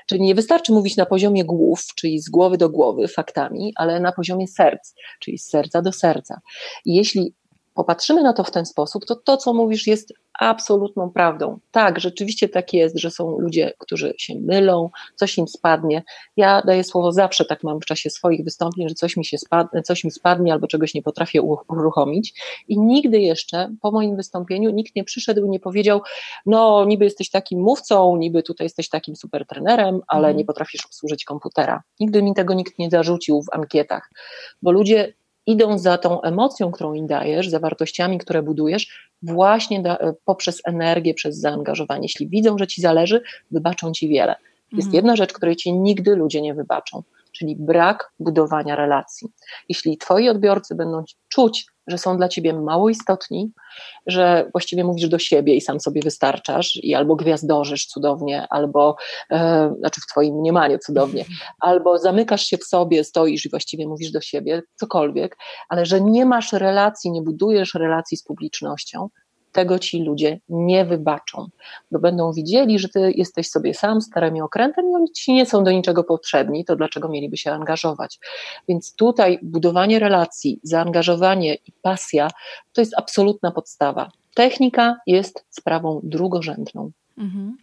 Speaker 2: Czyli nie wystarczy mówić na poziomie głów, czyli z głowy do głowy faktami, ale na poziomie serc, czyli z serca do serca. I jeśli popatrzymy na to w ten sposób, to to, co mówisz, jest absolutną prawdą. Tak, rzeczywiście tak jest, że są ludzie, którzy się mylą, coś im spadnie. Ja daję słowo zawsze, tak mam w czasie swoich wystąpień, że coś mi się spadnie, coś mi spadnie albo czegoś nie potrafię uruchomić. I nigdy jeszcze po moim wystąpieniu nikt nie przyszedł i nie powiedział, no niby jesteś takim mówcą, niby tutaj jesteś takim super trenerem, ale
Speaker 1: Mhm.
Speaker 2: nie potrafisz obsłużyć komputera. Nigdy mi tego nikt nie zarzucił w ankietach, bo ludzie idą za tą emocją, którą im dajesz, za wartościami, które budujesz, właśnie da, poprzez energię, przez zaangażowanie. Jeśli widzą, że ci zależy, wybaczą ci wiele. Jest
Speaker 1: Mhm.
Speaker 2: jedna rzecz, której ci nigdy ludzie nie wybaczą, czyli brak budowania relacji. Jeśli twoi odbiorcy będą czuć, że są dla ciebie mało istotni, że właściwie mówisz do siebie i sam sobie wystarczasz i albo gwiazdorzysz cudownie, albo, e, znaczy w twoim mniemaniu cudownie, albo zamykasz się w sobie, stoisz i właściwie mówisz do siebie, cokolwiek, ale że nie masz relacji, nie budujesz relacji z publicznością, tego ci ludzie nie wybaczą, bo będą widzieli, że ty jesteś sobie sam starym okrętem i oni ci nie są do niczego potrzebni, to dlaczego mieliby się angażować? Więc tutaj budowanie relacji, zaangażowanie i pasja to jest absolutna podstawa. Technika jest sprawą drugorzędną,
Speaker 1: Mhm.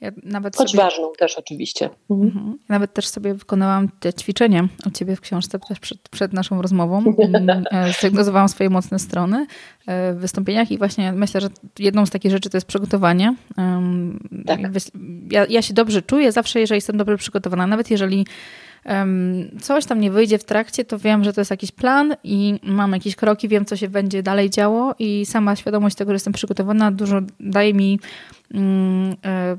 Speaker 1: Ja nawet
Speaker 2: choć
Speaker 1: sobie...
Speaker 2: ważną też oczywiście.
Speaker 1: Mhm. Ja Nawet też sobie wykonałam te ćwiczenie u ciebie w książce też przed, przed naszą rozmową. Mm, e, Zdiagnozowałam swoje mocne strony e, w wystąpieniach i właśnie myślę, że jedną z takich rzeczy to jest przygotowanie.
Speaker 2: Tak.
Speaker 1: Ja, ja się dobrze czuję zawsze, jeżeli jestem dobrze przygotowana, nawet jeżeli coś tam nie wyjdzie w trakcie, to wiem, że to jest jakiś plan i mam jakieś kroki, wiem, co się będzie dalej działo i sama świadomość tego, że jestem przygotowana, dużo daje mi mm, e,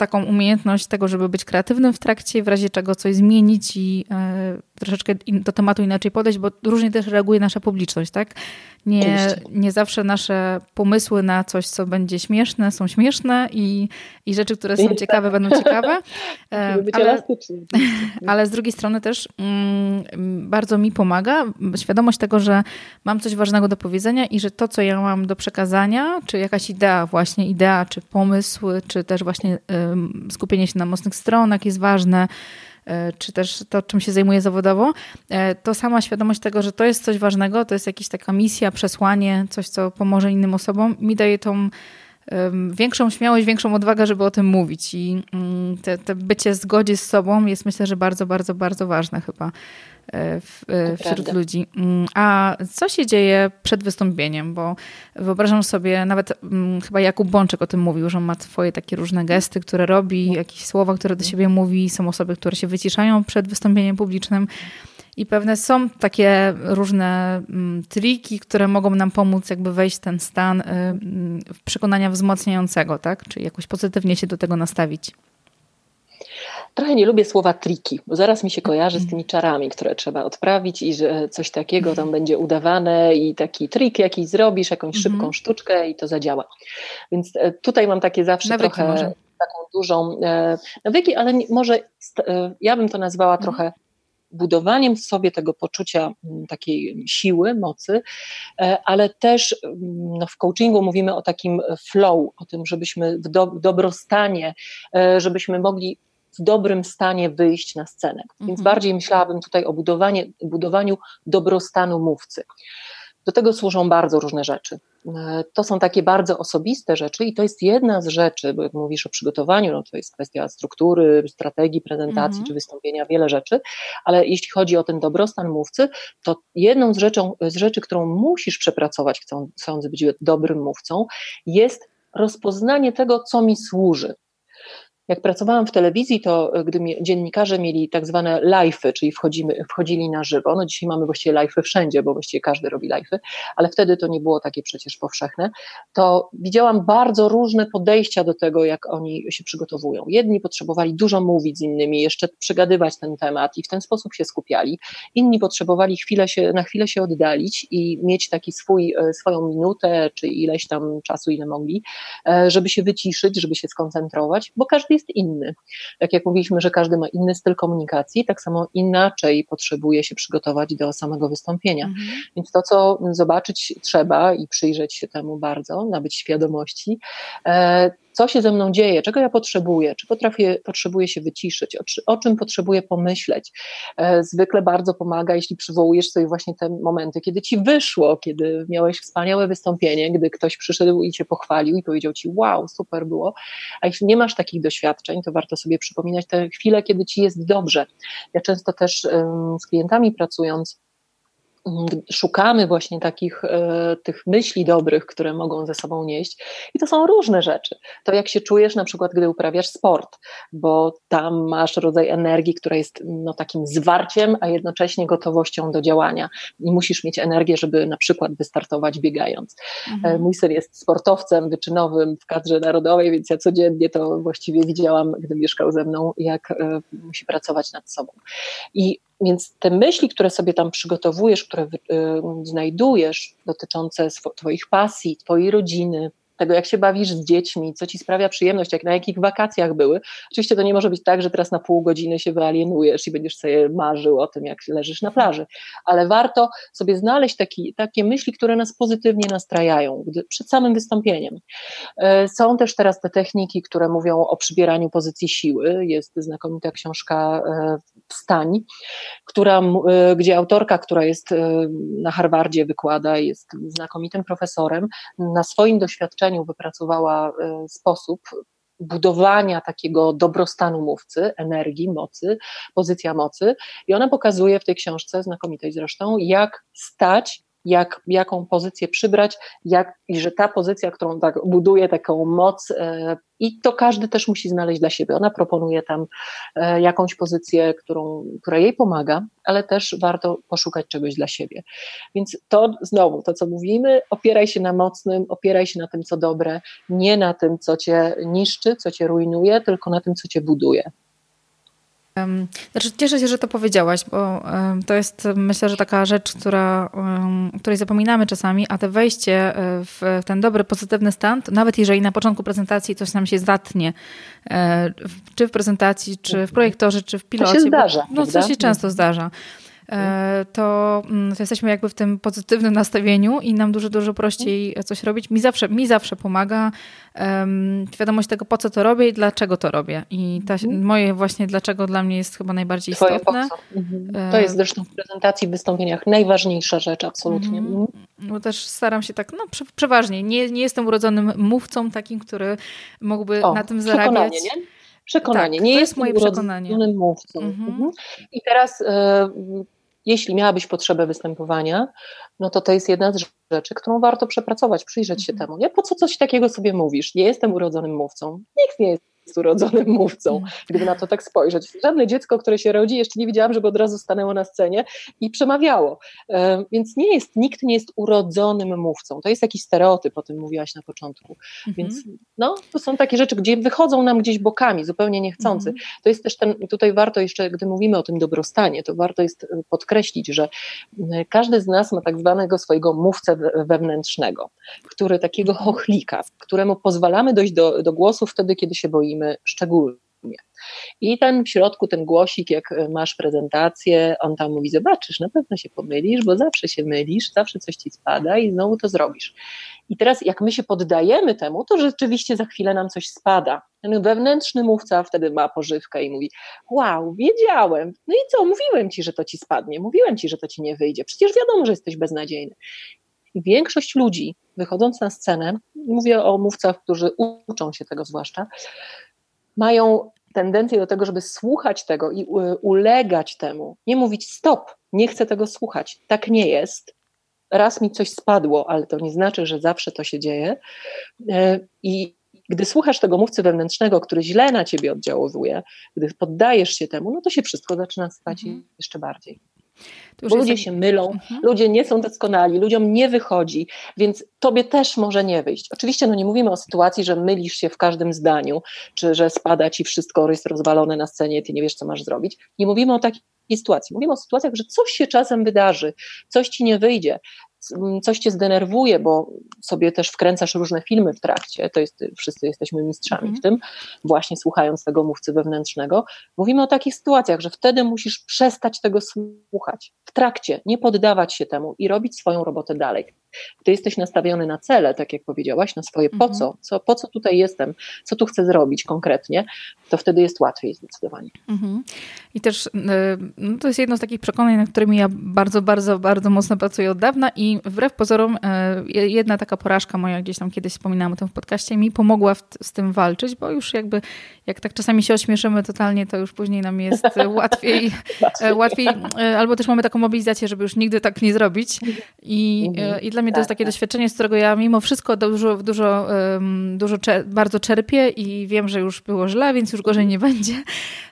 Speaker 1: taką umiejętność tego, żeby być kreatywnym w trakcie, w razie czego coś zmienić i troszeczkę do tematu inaczej podejść, bo różnie też reaguje nasza publiczność, tak? Nie, nie zawsze nasze pomysły na coś, co będzie śmieszne, są śmieszne i, i rzeczy, które są ciekawe, będą ciekawe.
Speaker 2: ale,
Speaker 1: ale z drugiej strony też mm, bardzo mi pomaga świadomość tego, że mam coś ważnego do powiedzenia i że to, co ja mam do przekazania, czy jakaś idea, właśnie idea, czy pomysł, czy też właśnie skupienie się na mocnych stronach jest ważne E, czy też to, czym się zajmuję zawodowo, e, to sama świadomość tego, że to jest coś ważnego, to jest jakaś taka misja, przesłanie, coś, co pomoże innym osobom, mi daje tą większą śmiałość, większą odwagę, żeby o tym mówić. I mm, te, te bycie w zgodzie z sobą jest myślę, że bardzo, bardzo, bardzo ważne chyba. E, w, e, wśród prawda. ludzi. Mm, a co się dzieje przed wystąpieniem? Bo wyobrażam sobie, nawet mm, chyba Jakub Bączek o tym mówił, że on ma swoje takie różne gesty, które robi, jakieś słowa, które do siebie mówi. Są osoby, które się wyciszają przed wystąpieniem publicznym. I pewne są takie różne mm, triki, które mogą nam pomóc jakby wejść w ten stan y, przekonania wzmacniającego, tak? Czyli jakoś pozytywnie się do tego nastawić.
Speaker 2: Trochę nie lubię słowa triki, bo zaraz mi się kojarzy z tymi czarami, które trzeba odprawić i że coś takiego tam będzie udawane i taki trik jakiś zrobisz, jakąś mhm. szybką sztuczkę i to zadziała. Więc e, tutaj mam takie zawsze nawyki trochę może. taką dużą e, nawyki, ale może e, ja bym to nazwała mhm. trochę budowaniem w sobie tego poczucia takiej siły, mocy, ale też no, w coachingu mówimy o takim flow, o tym, żebyśmy w, do, w dobrostanie, żebyśmy mogli w dobrym stanie wyjść na scenę. Więc mhm. bardziej myślałabym tutaj o budowanie, budowaniu dobrostanu mówcy. Do tego służą bardzo różne rzeczy. E, to są takie bardzo osobiste rzeczy i to jest jedna z rzeczy, bo jak mówisz o przygotowaniu, no to jest kwestia struktury, strategii prezentacji mhm. czy wystąpienia, wiele rzeczy, ale jeśli chodzi o ten dobrostan mówcy, to jedną z, rzeczą, z rzeczy, którą musisz przepracować, chcąc być dobrym mówcą, jest rozpoznanie tego, co mi służy. Jak pracowałam w telewizji, to e, gdy dziennikarze mieli tak zwane live'y, czyli wchodzimy, wchodzili na żywo, no dzisiaj mamy właściwie live'y wszędzie, bo właściwie każdy robi live'y, ale wtedy to nie było takie przecież powszechne, to widziałam bardzo różne podejścia do tego, jak oni się przygotowują. Jedni potrzebowali dużo mówić z innymi, jeszcze przegadywać ten temat i w ten sposób się skupiali, inni potrzebowali chwilę się, na chwilę się oddalić i mieć taki swój, e, swoją minutę, czy ileś tam czasu, ile mogli, e, żeby się wyciszyć, żeby się skoncentrować, bo każdy jest inny. Tak jak mówiliśmy, że każdy ma inny styl komunikacji, tak samo inaczej potrzebuje się przygotować do samego wystąpienia. Mhm. Więc to, co zobaczyć trzeba i przyjrzeć się temu bardzo, nabyć świadomości, e, co się ze mną dzieje, czego ja potrzebuję, czy potrafię, potrzebuję się wyciszyć, o, o czym potrzebuję pomyśleć. E, zwykle bardzo pomaga, jeśli przywołujesz sobie właśnie te momenty, kiedy ci wyszło, kiedy miałeś wspaniałe wystąpienie, gdy ktoś przyszedł i cię pochwalił i powiedział ci, wow, super było. A jeśli nie masz takich doświadczeń, to warto sobie przypominać te chwile, kiedy ci jest dobrze. Ja często też z klientami pracując, szukamy właśnie takich e, tych myśli dobrych, które mogą ze sobą nieść. I to są różne rzeczy. To jak się czujesz na przykład, gdy uprawiasz sport, bo tam masz rodzaj energii, która jest no, takim zwarciem, a jednocześnie gotowością do działania. I musisz mieć energię, żeby na przykład wystartować biegając. E, mhm. Mój syn jest sportowcem wyczynowym w kadrze narodowej, więc ja codziennie to właściwie widziałam, gdy mieszkał ze mną, jak e, musi pracować nad sobą. I więc te myśli, które sobie tam przygotowujesz, które y, znajdujesz, dotyczące Twoich pasji, Twojej rodziny, tego, jak się bawisz z dziećmi, co ci sprawia przyjemność, jak na jakich wakacjach były. Oczywiście to nie może być tak, że teraz na pół godziny się wyalienujesz i będziesz sobie marzył o tym, jak leżysz na plaży, ale warto sobie znaleźć taki, takie myśli, które nas pozytywnie nastrajają gdy, przed samym wystąpieniem. E, są też teraz te techniki, które mówią o przybieraniu pozycji siły. Jest znakomita książka e, Wstań, która, e, gdzie autorka, która jest na Harvardzie, wykłada, jest znakomitym profesorem, na swoim doświadczeniu wypracowała e, sposób budowania takiego dobrostanu mówcy, energii, mocy, pozycja mocy. I ona pokazuje w tej książce, znakomitej zresztą, jak stać jak, jaką pozycję przybrać, jak, i że ta pozycja, którą tak buduje taką moc, e, i to każdy też musi znaleźć dla siebie. Ona proponuje tam e, jakąś pozycję, którą, która jej pomaga, ale też warto poszukać czegoś dla siebie. Więc to znowu, to co mówimy, opieraj się na mocnym, opieraj się na tym, co dobre, nie na tym, co cię niszczy, co cię rujnuje, tylko na tym, co cię buduje.
Speaker 1: Znaczy, cieszę się, że to powiedziałaś, bo to jest myślę, że taka rzecz, która, której zapominamy czasami, a te wejście e, w ten dobry, pozytywny stan, nawet jeżeli na początku prezentacji coś nam się zatnie, e, czy w prezentacji, czy w projektorze, czy w pilocie. To
Speaker 2: się zdarza.
Speaker 1: Bo, no, to się często zdarza. E, to, mm, to, jesteśmy jakby w tym pozytywnym nastawieniu i nam dużo, dużo prościej coś robić. Mi zawsze, mi zawsze pomaga um, świadomość tego, po co to robię i dlaczego to robię. I ta, mhm. moje właśnie dlaczego dla mnie jest chyba najbardziej Twoje istotne.
Speaker 2: Mhm. E, to jest zresztą w prezentacji, w wystąpieniach najważniejsza rzecz, absolutnie. Mhm. mhm.
Speaker 1: Bo też staram się tak, no przeważnie, nie, nie jestem urodzonym mówcą takim, który mógłby o, na tym zarabiać.
Speaker 2: Nie? Przekonanie. Tak, nie
Speaker 1: to jest moje przekonanie.
Speaker 2: mówcą. Mhm. Mhm. I teraz, e, jeśli miałabyś potrzebę występowania, no to to jest jedna z rzeczy, którą warto przepracować, przyjrzeć się mhm. temu. Nie? Po co coś takiego sobie mówisz? Nie jestem urodzonym mówcą. Nikt nie jest jest urodzonym mówcą, mm. gdyby na to tak spojrzeć. Żadne dziecko, które się rodzi, jeszcze nie widziałam, żeby od razu stanęło na scenie i przemawiało. E, więc nie jest, nikt nie jest urodzonym mówcą. To jest jakiś stereotyp, o tym mówiłaś na początku. Mm -hmm. Więc no, to są takie rzeczy, gdzie wychodzą nam gdzieś bokami, zupełnie niechcący. Mm -hmm. To jest też ten, tutaj warto jeszcze, gdy mówimy o tym dobrostanie, to warto jest e, podkreślić, że każdy z nas ma tak zwanego swojego mówcę wewnętrznego, który takiego mhm. chochlika, któremu pozwalamy dojść do, do głosu wtedy, kiedy się boimy szczególnie. I ten w środku, ten głosik, jak masz prezentację, on tam mówi: Zobaczysz, na pewno się pomylisz, bo zawsze się mylisz, zawsze coś ci spada i znowu to zrobisz. I teraz, jak my się poddajemy temu, to rzeczywiście za chwilę nam coś spada. Ten wewnętrzny mówca wtedy ma pożywkę i mówi: Wow, wiedziałem. No i co, mówiłem ci, że to ci spadnie, mówiłem ci, że to ci nie wyjdzie. Przecież wiadomo, że jesteś beznadziejny. I większość ludzi, wychodząc na scenę, mówię o mówcach, którzy uczą się tego zwłaszcza, mają tendencję do tego, żeby słuchać tego i ulegać temu. Nie mówić stop, nie chcę tego słuchać, tak nie jest. Raz mi coś spadło, ale to nie znaczy, że zawsze to się dzieje. E, I gdy słuchasz tego mówcy wewnętrznego, który źle na ciebie oddziałuje, gdy poddajesz się temu, no to się wszystko zaczyna spać mhm. jeszcze bardziej. Bo ludzie się mylą, mhm. ludzie nie są doskonali, ludziom nie wychodzi, więc tobie też może nie wyjść. Oczywiście no nie mówimy o sytuacji, że mylisz się w każdym zdaniu, czy że spada ci wszystko, jest rozwalone na scenie, ty nie wiesz, co masz zrobić. Nie mówimy o takiej sytuacji. Mówimy o sytuacjach, że coś się czasem wydarzy, coś ci nie wyjdzie, coś cię zdenerwuje, bo sobie też wkręcasz różne filmy w trakcie, to jest, wszyscy jesteśmy mistrzami mm. w tym, właśnie słuchając tego mówcy wewnętrznego. Mówimy o takich sytuacjach, że wtedy musisz przestać tego słuchać w trakcie, nie poddawać się temu i robić swoją robotę dalej. Gdy jesteś nastawiony na cele, tak jak powiedziałaś, na swoje po mhm. co, co po co tutaj jestem, co tu chcę zrobić konkretnie, to wtedy jest łatwiej zdecydowanie. Mhm.
Speaker 1: I też y, no to jest jedno z takich przekonań, nad którymi ja bardzo, bardzo, bardzo mocno pracuję od dawna i wbrew pozorom y, jedna taka porażka moja, gdzieś tam kiedyś wspominałam o tym w podcaście, mi pomogła w, z tym walczyć, bo już jakby jak tak czasami się ośmieszymy totalnie, to już później nam jest łatwiej, łatwiej albo też mamy taką mobilizację, żeby już nigdy tak nie zrobić i, mhm. i dla mnie to jest takie tak. doświadczenie, z którego ja mimo wszystko dużo, dużo, dużo bardzo czerpię i wiem, że już było źle, więc już gorzej nie będzie.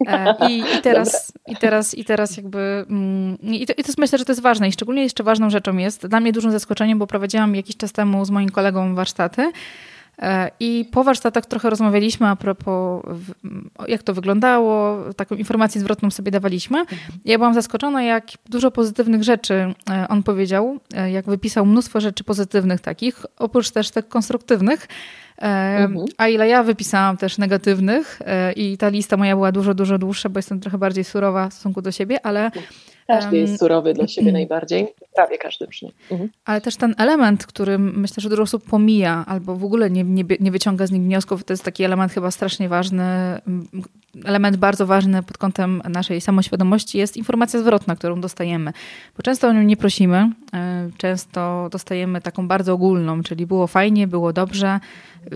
Speaker 1: E, I, i teraz, i teraz, i teraz jakby mm, i to, i to myślę, że to jest ważne i szczególnie jeszcze ważną rzeczą jest, dla mnie dużym zaskoczeniem, bo prowadziłam jakiś czas temu z moim kolegą warsztaty I po warsztatach trochę rozmawialiśmy a propos, jak to wyglądało, taką informację zwrotną sobie dawaliśmy. Ja byłam zaskoczona, jak dużo pozytywnych rzeczy e, on powiedział, e, jak wypisał mnóstwo rzeczy pozytywnych takich, oprócz też tych konstruktywnych. Mhm. A ile ja wypisałam też negatywnych i ta lista moja była dużo, dużo dłuższa, bo jestem trochę bardziej surowa w stosunku do siebie, ale
Speaker 2: każdy jest surowy dla siebie najbardziej, prawie każdy przynajmniej. Mhm.
Speaker 1: Ale też ten element, który myślę, że dużo osób pomija albo w ogóle nie, nie, nie wyciąga z nich wniosków, to jest taki element chyba strasznie ważny, element bardzo ważny pod kątem naszej samoświadomości jest informacja zwrotna, którą dostajemy. Bo często o nią nie prosimy, e, często dostajemy taką bardzo ogólną, czyli było fajnie, było dobrze,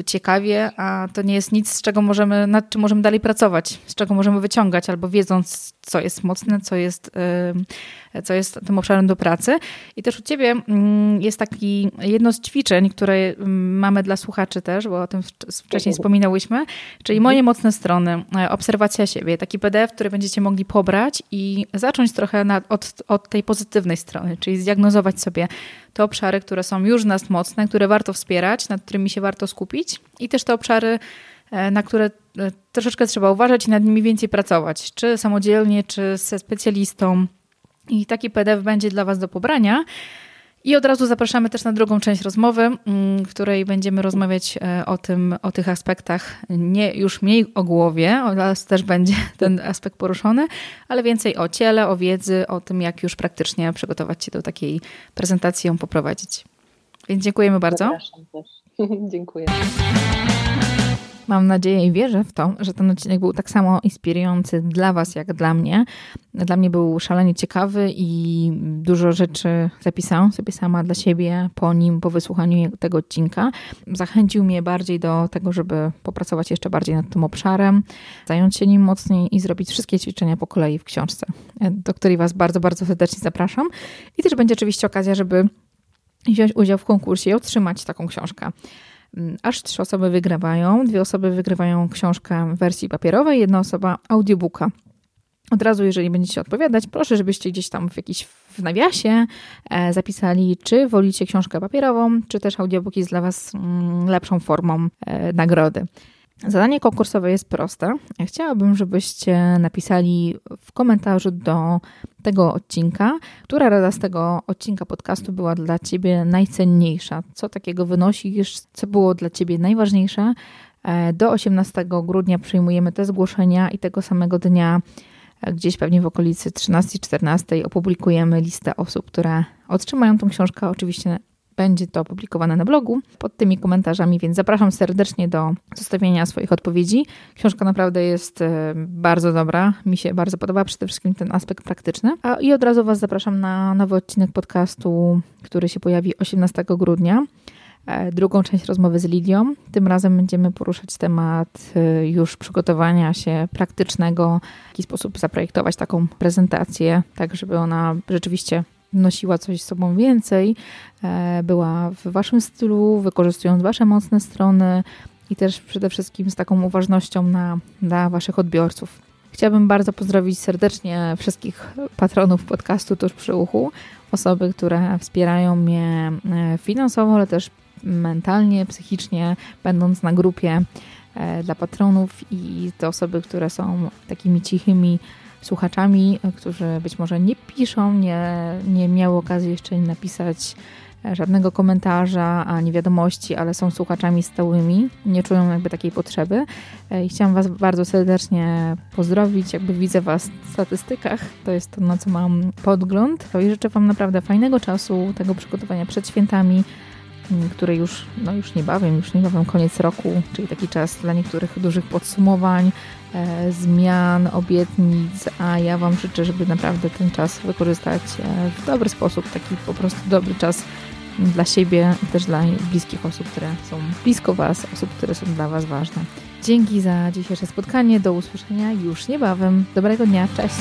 Speaker 1: ciekawie, a to nie jest nic, z czego możemy, nad czym możemy dalej pracować, z czego możemy wyciągać, albo wiedząc, co jest mocne, co jest, co jest tym obszarem do pracy. I też u Ciebie mm, jest taki jedno z ćwiczeń, które mm, mamy dla słuchaczy też, bo o tym wcześniej wspominałyśmy, czyli mhm. moje mocne strony, e, obserwacja siebie, taki PDF, który będziecie mogli pobrać i zacząć trochę na, od, od tej pozytywnej strony, czyli zdiagnozować sobie te obszary, które są już nas mocne, które warto wspierać, nad którymi się warto skupić i też te obszary, na które e, troszeczkę trzeba uważać i nad nimi więcej pracować, czy samodzielnie, czy ze specjalistą. I taki PDF będzie dla Was do pobrania. I od razu zapraszamy też na drugą część rozmowy, mm, w której będziemy rozmawiać e, o tym, o tych aspektach, nie już mniej o głowie, oraz też będzie ten aspekt poruszony, ale więcej o ciele, o wiedzy, o tym, jak już praktycznie przygotować się do takiej prezentacji, ją poprowadzić. Więc dziękujemy bardzo.
Speaker 2: Dziękuję.
Speaker 1: Mam nadzieję i wierzę w to, że ten odcinek był tak samo inspirujący dla Was, jak dla mnie. Dla mnie był szalenie ciekawy i dużo rzeczy zapisałam sobie sama dla siebie po nim, po wysłuchaniu tego odcinka. Zachęcił mnie bardziej do tego, żeby popracować jeszcze bardziej nad tym obszarem, zająć się nim mocniej i zrobić wszystkie ćwiczenia po kolei w książce, do której Was bardzo, bardzo serdecznie zapraszam. I też będzie oczywiście okazja, żeby wziąć udział w konkursie i otrzymać taką książkę. Mm, aż trzy osoby wygrywają. Dwie osoby wygrywają książkę w wersji papierowej, jedna osoba audiobooka. Od razu, jeżeli będziecie odpowiadać, proszę, żebyście gdzieś tam w jakiś w nawiasie e, zapisali, czy wolicie książkę papierową, czy też audiobook jest dla Was mm, lepszą formą e, nagrody. Zadanie konkursowe jest proste. Chciałabym, żebyście napisali w komentarzu do tego odcinka, która rada z tego odcinka podcastu była dla Ciebie najcenniejsza. Co takiego wynosisz, co było dla Ciebie najważniejsze. E, do 18 grudnia przyjmujemy te zgłoszenia i tego samego dnia, e, gdzieś pewnie w okolicy 13-14, opublikujemy listę osób, które otrzymają tą książkę. Oczywiście będzie to opublikowane na blogu pod tymi komentarzami, więc zapraszam serdecznie do zostawienia swoich odpowiedzi. Książka naprawdę jest e, bardzo dobra, mi się bardzo podoba, przede wszystkim ten aspekt praktyczny. A, I od razu Was zapraszam na nowy odcinek podcastu, który się pojawi 18 grudnia e, drugą część rozmowy z Lidią. Tym razem będziemy poruszać temat e, już przygotowania się praktycznego, w jaki sposób zaprojektować taką prezentację, tak żeby ona rzeczywiście nosiła coś z sobą więcej, e, była w waszym stylu, wykorzystując wasze mocne strony i też przede wszystkim z taką uważnością na, na waszych odbiorców. Chciałabym bardzo pozdrowić serdecznie wszystkich patronów podcastu Tuż przy uchu, osoby, które wspierają mnie e, finansowo, ale też mentalnie, psychicznie, będąc na grupie e, dla patronów i te osoby, które są takimi cichymi słuchaczami, którzy być może nie piszą, nie, nie miały okazji jeszcze napisać żadnego komentarza ani wiadomości, ale są słuchaczami stałymi, nie czują jakby takiej potrzeby. I chciałam Was bardzo serdecznie pozdrowić, jakby widzę Was w statystykach, to jest to, na co mam podgląd. I życzę Wam naprawdę fajnego czasu, tego przygotowania przed świętami, które już, no już niebawem, już niebawem koniec roku, czyli taki czas dla niektórych dużych podsumowań, e, zmian, obietnic, a ja Wam życzę, żeby naprawdę ten czas wykorzystać e, w dobry sposób, taki po prostu dobry czas dla siebie też dla bliskich osób, które są blisko Was, osób, które są dla Was ważne. Dzięki za dzisiejsze spotkanie, do usłyszenia już niebawem. Dobrego dnia, cześć!